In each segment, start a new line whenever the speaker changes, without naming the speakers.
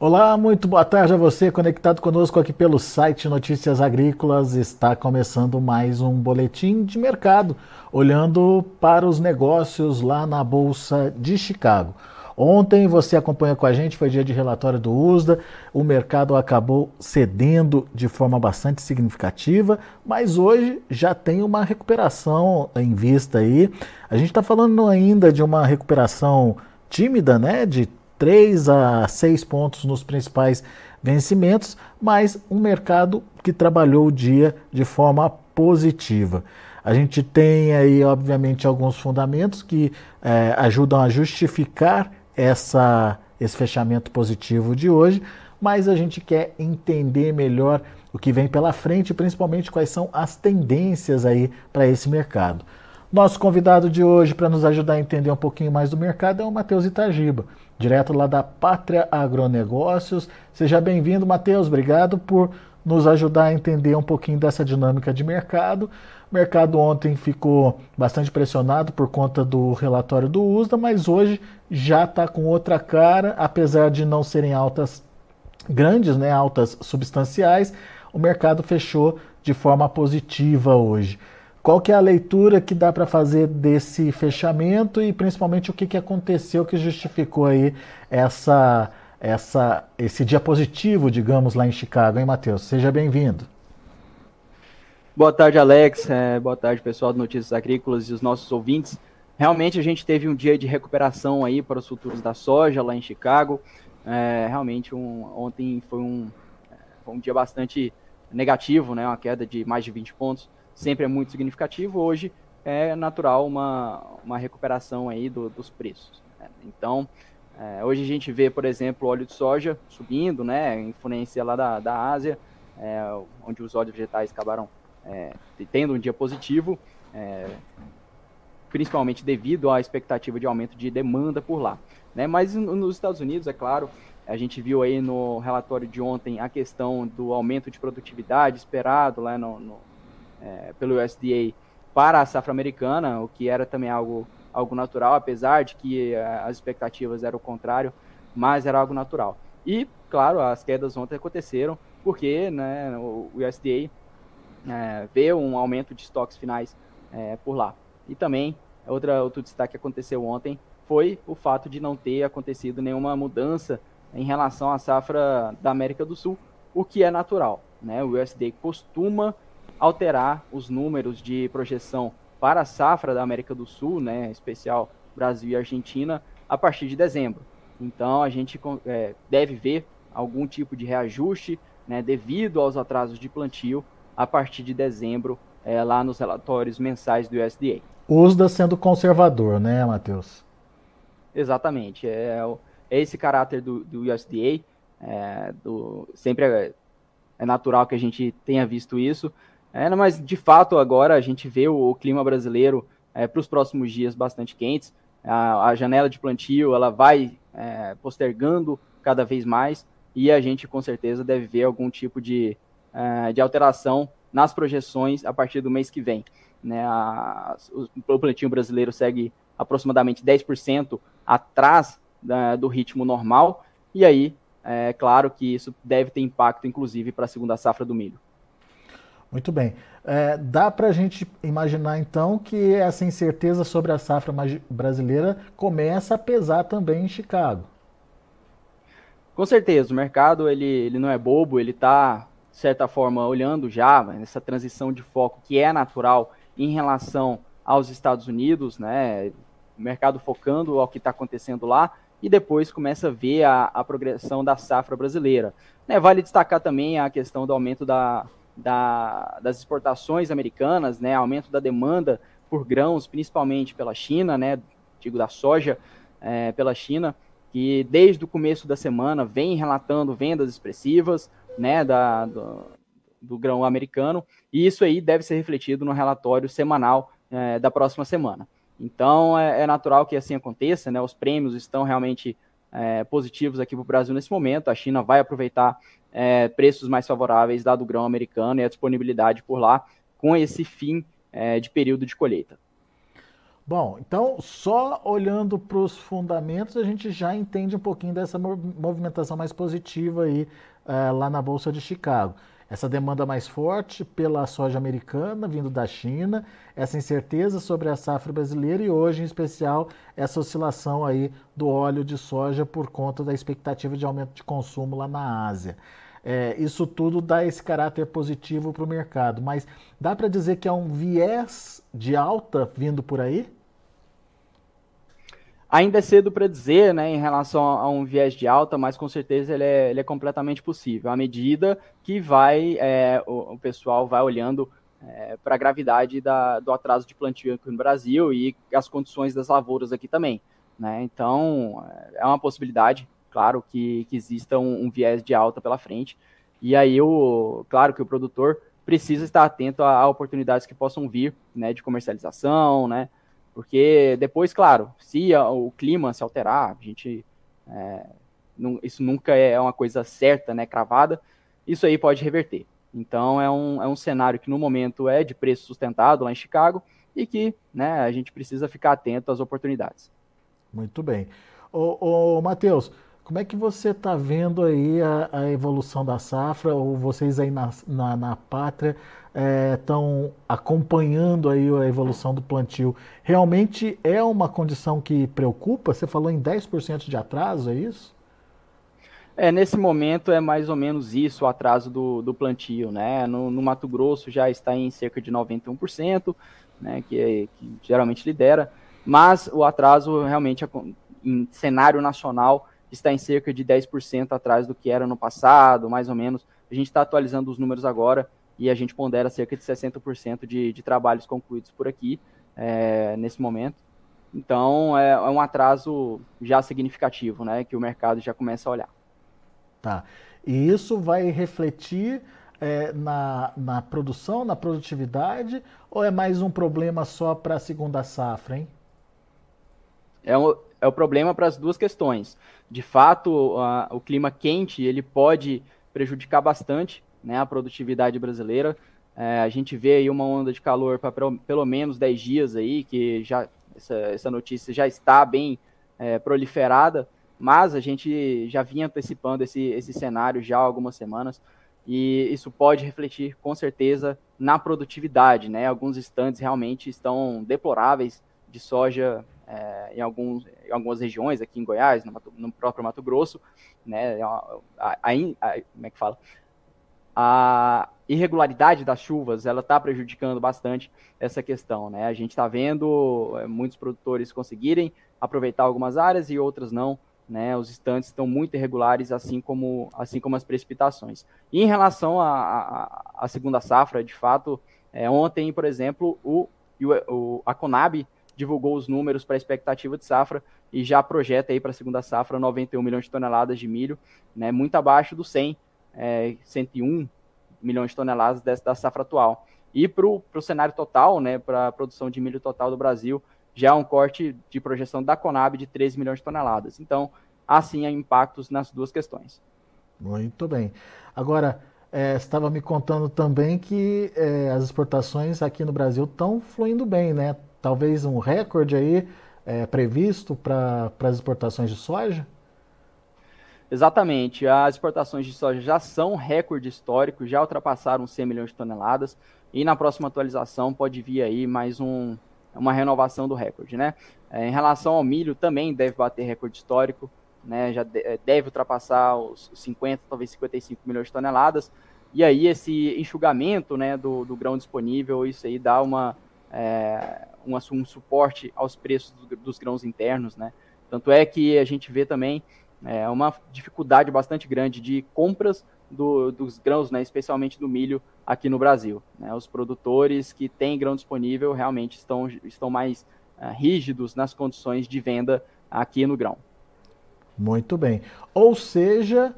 Olá, muito boa tarde a você conectado conosco aqui pelo site Notícias Agrícolas. Está começando mais um boletim de mercado, olhando para os negócios lá na Bolsa de Chicago. Ontem você acompanha com a gente, foi dia de relatório do USDA, o mercado acabou cedendo de forma bastante significativa, mas hoje já tem uma recuperação em vista aí. A gente está falando ainda de uma recuperação tímida, né, de 3 a 6 pontos nos principais vencimentos, mas um mercado que trabalhou o dia de forma positiva. A gente tem aí, obviamente, alguns fundamentos que é, ajudam a justificar essa, esse fechamento positivo de hoje, mas a gente quer entender melhor o que vem pela frente, principalmente quais são as tendências aí para esse mercado. Nosso convidado de hoje para nos ajudar a entender um pouquinho mais do mercado é o Matheus Itagiba direto lá da Pátria Agronegócios. Seja bem-vindo, Matheus. Obrigado por nos ajudar a entender um pouquinho dessa dinâmica de mercado. O mercado ontem ficou bastante pressionado por conta do relatório do USDA, mas hoje já está com outra cara, apesar de não serem altas grandes, né, altas substanciais, o mercado fechou de forma positiva hoje. Qual que é a leitura que dá para fazer desse fechamento e principalmente o que, que aconteceu que justificou aí essa, essa, esse dia positivo, digamos, lá em Chicago, hein, Matheus? Seja bem-vindo.
Boa tarde, Alex. É, boa tarde, pessoal do Notícias Agrícolas e os nossos ouvintes. Realmente a gente teve um dia de recuperação aí para os futuros da soja lá em Chicago. É, realmente um, ontem foi um, foi um dia bastante negativo, né? Uma queda de mais de 20 pontos sempre é muito significativo. Hoje é natural uma, uma recuperação aí do, dos preços. Né? Então, é, hoje a gente vê, por exemplo, óleo de soja subindo, né, influência lá da, da Ásia, é, onde os óleos vegetais acabaram é, tendo um dia positivo, é, principalmente devido à expectativa de aumento de demanda por lá. Né? Mas nos Estados Unidos, é claro, a gente viu aí no relatório de ontem a questão do aumento de produtividade esperado lá no, no é, pelo USDA para a safra americana, o que era também algo, algo natural, apesar de que é, as expectativas eram o contrário, mas era algo natural. E, claro, as quedas ontem aconteceram porque né, o USDA é, vê um aumento de estoques finais é, por lá. E também, outra, outro destaque que aconteceu ontem foi o fato de não ter acontecido nenhuma mudança em relação à safra da América do Sul, o que é natural. Né? O USDA costuma alterar os números de projeção para a safra da América do Sul, né, em especial Brasil e Argentina, a partir de dezembro. Então a gente é, deve ver algum tipo de reajuste né, devido aos atrasos de plantio a partir de dezembro, é, lá nos relatórios mensais do USDA.
USDA sendo conservador, né, Matheus?
Exatamente. É, é esse caráter do, do USDA. É, do, sempre é, é natural que a gente tenha visto isso. É, mas de fato agora a gente vê o, o clima brasileiro é, para os próximos dias bastante quentes. A, a, janela de plantio ela vai é, postergando cada vez mais e a gente com certeza deve ver algum tipo de, é, de alteração nas projeções a partir do mês que vem. Né? A, o, o plantio brasileiro segue aproximadamente 10% atrás da, do ritmo normal e aí é claro que isso deve ter impacto inclusive para a segunda safra do milho.
Muito bem. É, dá para a gente imaginar então que essa incerteza sobre a safra brasileira começa a pesar também em Chicago.
Com certeza, o mercado ele, ele não é bobo, ele está, de certa forma, olhando já nessa transição de foco que é natural em relação aos Estados Unidos, né? O mercado focando ao que está acontecendo lá e depois começa a ver a, a progressão da safra brasileira. Né? Vale destacar também a questão do aumento da, da, das exportações americanas, né, aumento da demanda por grãos, principalmente pela China, né, digo da soja é, pela China, que desde o começo da semana vem relatando vendas expressivas, né, da, do, do grão americano, e isso aí deve ser refletido no relatório semanal é, da próxima semana. Então é, é, natural que assim aconteça, né? Os prêmios estão realmente é, positivos aqui para o Brasil nesse momento. A China vai aproveitar é, preços mais favoráveis dado o grão americano e a disponibilidade por lá com esse fim é, de período de colheita.
Bom, então só olhando para os fundamentos a gente já entende um pouquinho dessa movimentação mais positiva aí uh, lá na Bolsa de Chicago. Essa demanda mais forte pela soja americana vindo da China, essa incerteza sobre a safra brasileira e hoje, em especial, essa oscilação aí do óleo de soja por conta da expectativa de aumento de consumo lá na Ásia. É, isso tudo dá esse caráter positivo para o mercado, mas dá para dizer que é um viés de alta vindo por aí?
Ainda é cedo para dizer, né, em relação a um viés de alta, mas com certeza ele é, ele é completamente possível, à medida que vai é, o, o, pessoal vai olhando é, para a gravidade da, do atraso de plantio aqui no Brasil e as condições das lavouras aqui também. Né? Então, é uma possibilidade, claro, que, que exista um, um, viés de alta pela frente. E aí, o, claro que o produtor precisa estar atento a, a oportunidades que possam vir né, de comercialização, né, porque depois, claro, se o clima se alterar, a gente. É, não, isso nunca é uma coisa certa, né, cravada, isso aí pode reverter. Então é um, é um cenário que no momento é de preço sustentado lá em Chicago e que né, a gente precisa ficar atento às oportunidades.
Muito bem. Ô, ô Matheus, como é que você está vendo aí a, a, evolução da safra, ou vocês aí na, na, na pátria estão é, acompanhando aí a evolução do plantio? Realmente é uma condição que preocupa? Você falou em 10% de atraso, é isso?
É, nesse momento é mais ou menos isso o atraso do, do plantio, né? No, no Mato Grosso já está em cerca de 91%, né, que, é, que geralmente lidera, mas o atraso realmente em cenário nacional está em cerca de 10% atrás do que era no passado, mais ou menos. A gente está atualizando os números agora e a gente pondera cerca de 60% de, de trabalhos concluídos por aqui é, nesse momento. Então é, é, um atraso já significativo, né, que o mercado já começa a olhar.
Tá. E isso vai refletir é, na, na produção, na produtividade, ou é mais um problema só para a segunda safra, hein?
É um, é o problema para as duas questões. De fato, a, o clima quente ele pode prejudicar bastante né, a produtividade brasileira. É, a gente vê aí uma onda de calor para pelo menos 10 dias aí, que já essa, essa notícia já está bem é, proliferada, mas a gente já vinha antecipando esse, esse cenário já há algumas semanas e isso pode refletir com certeza na produtividade, né? Alguns estandes realmente estão deploráveis de soja é, em, alguns, em algumas regiões, aqui em Goiás, no, no próprio Mato Grosso, né, a, a, a, como é que fala? A irregularidade das chuvas, ela está prejudicando bastante essa questão, né? A gente está vendo é, muitos produtores conseguirem aproveitar algumas áreas e outras não, né? Os estantes estão muito irregulares, assim como, assim como as precipitações. E em relação à segunda safra, de fato, é, ontem, por exemplo, o, o, a Conab divulgou os números para a expectativa de safra e já projeta aí para a segunda safra 91 milhões de toneladas de milho, né, muito abaixo do 100, é, 101 milhões de toneladas dessa, da safra atual. E para o cenário total, né, para a produção de milho total do Brasil, já é um corte de projeção da Conab de 13 milhões de toneladas. Então, há sim impactos nas duas questões.
Muito bem. Agora, é, estava me contando também que é, as exportações aqui no Brasil estão fluindo bem, né? talvez um recorde aí é, previsto para as exportações de soja?
Exatamente, as exportações de soja já são recorde histórico, já ultrapassaram 100 milhões de toneladas e na próxima atualização pode vir aí mais um, uma renovação do recorde, né? É, em relação ao milho também deve bater recorde histórico, né? Já é, deve ultrapassar os 50, talvez 55 milhões de toneladas. E aí esse enxugamento, né, do, do grão disponível, isso aí dá uma é, um, um, suporte aos preços do, dos grãos internos, né? Tanto é que a gente vê também é, uma dificuldade bastante grande de compras do, dos grãos, né, especialmente do milho aqui no Brasil. Né? Os produtores que têm grão disponível realmente estão, estão mais uh, rígidos nas condições de venda aqui no grão.
Muito bem. Ou seja,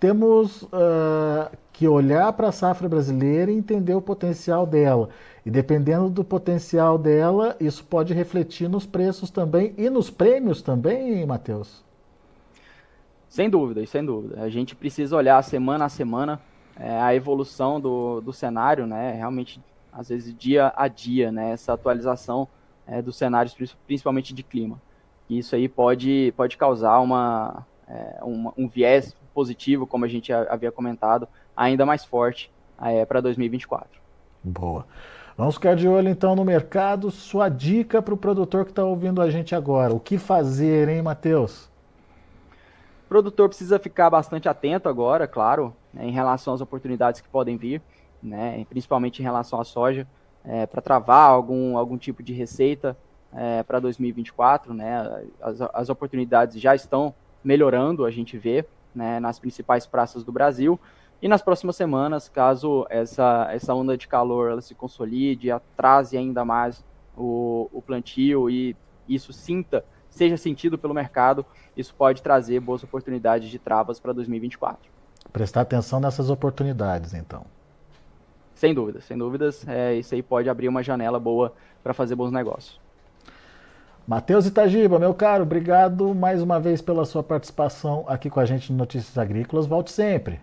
temos uh, que olhar para a safra brasileira e entender o potencial dela. E dependendo do potencial dela, isso pode refletir nos preços também e nos prêmios também, Matheus?
Sem dúvida, sem dúvida. A gente precisa olhar semana a semana é, a evolução do, do cenário, né? Realmente, às vezes, dia a dia, né? Essa atualização é, dos cenários, principalmente de clima. Isso aí pode, pode causar uma, é, uma, um viés positivo, como a gente havia comentado, ainda mais forte é, para 2024.
Boa. Vamos ficar de olho então no mercado. Sua dica para o produtor que está ouvindo a gente agora. O que fazer, hein, Matheus?
O produtor precisa ficar bastante atento agora, claro, né, em relação às oportunidades que podem vir, né, principalmente em relação à soja, é, para travar algum, algum tipo de receita é, para 2024. Né, as, as oportunidades já estão melhorando, a gente vê, né, nas principais praças do Brasil. E nas próximas semanas, caso essa, essa onda de calor ela se consolide, atrase ainda mais o, o plantio e isso sinta, seja sentido pelo mercado, isso pode trazer boas oportunidades de travas para 2024.
Prestar atenção nessas oportunidades, então.
Sem dúvidas, sem dúvidas, é, isso aí pode abrir uma janela boa para fazer bons negócios.
Matheus Itagiba, meu caro, obrigado mais uma vez pela sua participação aqui com a gente no Notícias Agrícolas. Volte sempre.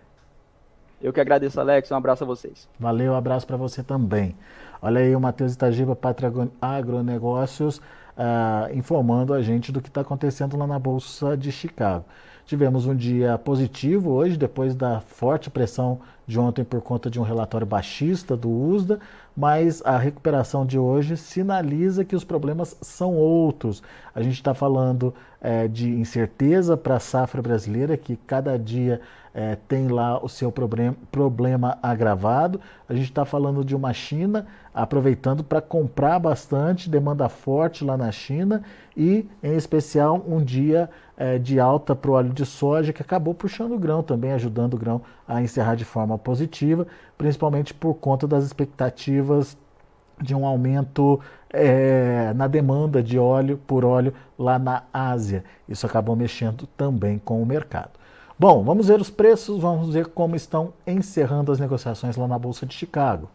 Eu que agradeço, Alex. Um abraço a vocês.
Valeu, um abraço para você também. Olha aí o Matheus Itagiba, Pátria Agronegócios, uh, informando a gente do que está acontecendo lá na Bolsa de Chicago. Tivemos um dia positivo hoje, depois da forte pressão de ontem por conta de um relatório baixista do USDA, mas a recuperação de hoje sinaliza que os problemas são outros. A gente está falando é, de incerteza para a safra brasileira, que cada dia é, tem lá o seu problema, problema agravado. A gente está falando de uma China aproveitando para comprar bastante, demanda forte lá na China e, em especial, um dia é, de alta para o óleo de soja que acabou puxando o grão também, ajudando o grão a encerrar de forma positiva, principalmente por conta das expectativas de um aumento é, na demanda de óleo por óleo lá na Ásia. Isso acabou mexendo também com o mercado. Bom, vamos ver os preços, vamos ver como estão encerrando as negociações lá na Bolsa de Chicago.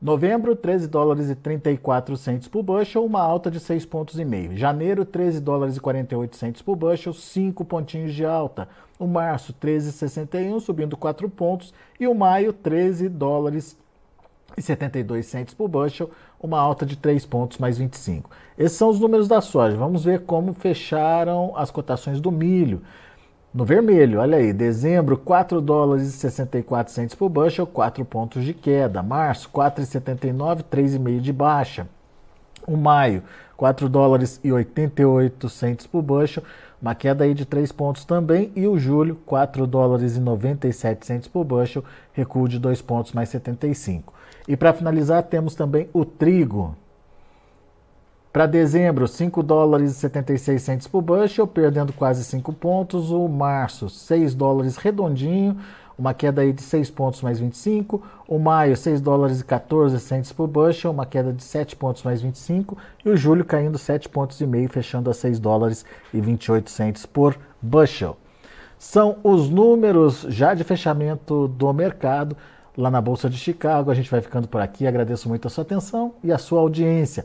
Novembro, 13 dólares e 34 centos por bushel, uma alta de 6 pontos e meio. Janeiro, 13 dólares e 48 centos por bushel, 5 pontinhos de alta. O março, 13,61, subindo 4 pontos. E o maio, 13 dólares e 72 centos por bushel, uma alta de 3 pontos mais 25. Esses são os números da soja. Vamos ver como fecharam as cotações do milho. No vermelho, olha aí, dezembro 4 dólares e 64 centos por bushel, 4 pontos de queda. Março 4,79, 3,5 de baixa. O maio 4 dólares e 88 centos por bushel, uma queda aí de 3 pontos também. E o julho 4 dólares e 97 centos por bushel, recuo de 2 pontos mais 75. E para finalizar, temos também o trigo. Para dezembro, 5 dólares e 76 centos por bushel, perdendo quase 5 pontos. O março, 6 dólares redondinho, uma queda aí de 6 pontos mais 25. O maio, 6 dólares e 14 centos por bushel, uma queda de 7 pontos mais 25. E o julho caindo 7 pontos e meio, fechando a 6 dólares e 28 centos por bushel. São os números já de fechamento do mercado lá na Bolsa de Chicago. A gente vai ficando por aqui. Agradeço muito a sua atenção e a sua audiência.